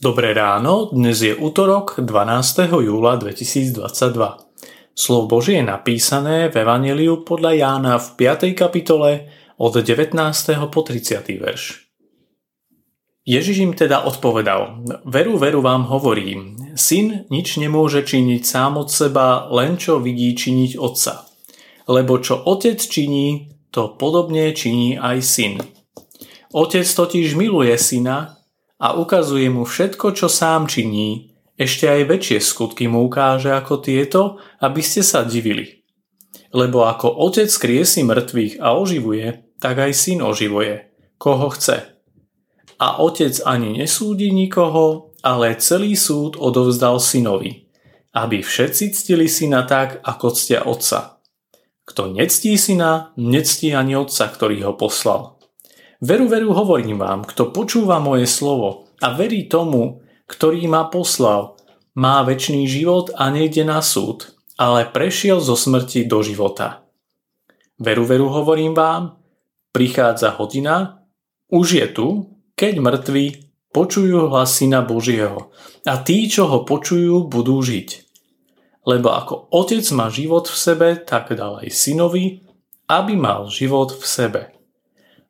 Dobré ráno, dnes je útorok 12. júla 2022. Slovo Božie je napísané v Evangeliu podľa Jána v 5. kapitole od 19. po 30. verš. Ježiš im teda odpovedal, veru, veru vám hovorím, syn nič nemôže činiť sám od seba, len čo vidí činiť otca. Lebo čo otec činí, to podobne činí aj syn. Otec totiž miluje syna a ukazuje mu všetko, čo sám činí, ešte aj väčšie skutky mu ukáže ako tieto, aby ste sa divili. Lebo ako otec kriesi mŕtvych a oživuje, tak aj syn oživuje, koho chce. A otec ani nesúdi nikoho, ale celý súd odovzdal synovi, aby všetci ctili syna tak, ako ctia otca. Kto nectí syna, nectí ani otca, ktorý ho poslal. Veru, veru hovorím vám, kto počúva moje slovo a verí tomu, ktorý ma poslal, má väčší život a nejde na súd, ale prešiel zo smrti do života. Veru, veru hovorím vám, prichádza hodina, už je tu, keď mŕtvi počujú hlas Syna Božieho a tí, čo ho počujú, budú žiť. Lebo ako otec má život v sebe, tak dal aj synovi, aby mal život v sebe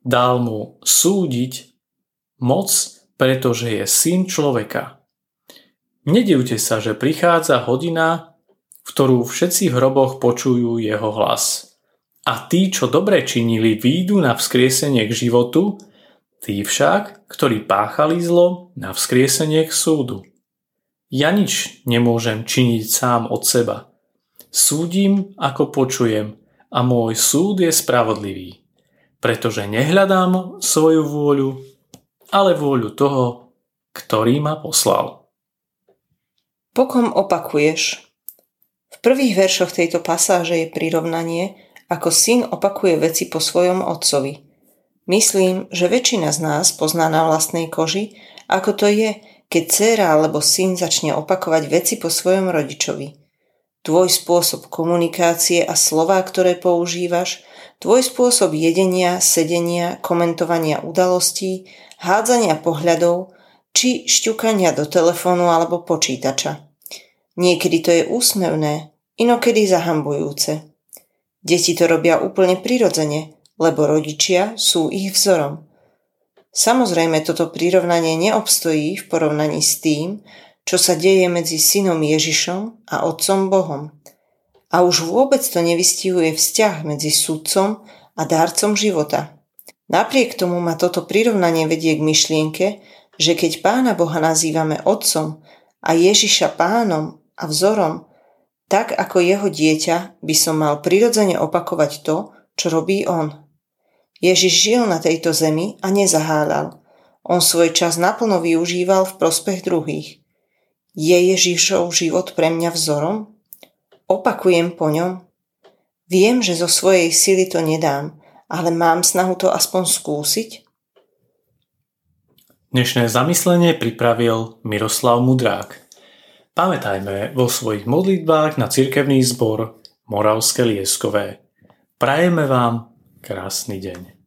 dal mu súdiť moc, pretože je syn človeka. Nedivte sa, že prichádza hodina, v ktorú všetci v hroboch počujú jeho hlas. A tí, čo dobre činili, výjdu na vzkriesenie k životu, tí však, ktorí páchali zlo, na vzkriesenie k súdu. Ja nič nemôžem činiť sám od seba. Súdim, ako počujem, a môj súd je spravodlivý pretože nehľadám svoju vôľu, ale vôľu toho, ktorý ma poslal. Pokom opakuješ? V prvých veršoch tejto pasáže je prirovnanie, ako syn opakuje veci po svojom otcovi. Myslím, že väčšina z nás pozná na vlastnej koži, ako to je, keď dcéra alebo syn začne opakovať veci po svojom rodičovi. Tvoj spôsob komunikácie a slová, ktoré používaš, Tvoj spôsob jedenia, sedenia, komentovania udalostí, hádzania pohľadov či šťukania do telefónu alebo počítača. Niekedy to je úsmevné, inokedy zahambujúce. Deti to robia úplne prirodzene, lebo rodičia sú ich vzorom. Samozrejme toto prirovnanie neobstojí v porovnaní s tým, čo sa deje medzi synom Ježišom a otcom Bohom – a už vôbec to nevystihuje vzťah medzi sudcom a dárcom života. Napriek tomu ma toto prirovnanie vedie k myšlienke, že keď Pána Boha nazývame Otcom a Ježiša Pánom a vzorom, tak ako jeho dieťa by som mal prirodzene opakovať to, čo robí On. Ježiš žil na tejto zemi a nezahádal. On svoj čas naplno využíval v prospech druhých. Je Ježišov život pre mňa vzorom? Opakujem po ňom. Viem, že zo svojej sily to nedám, ale mám snahu to aspoň skúsiť? Dnešné zamyslenie pripravil Miroslav Mudrák. Pamätajme vo svojich modlitbách na cirkevný zbor Moravské Lieskové. Prajeme vám krásny deň.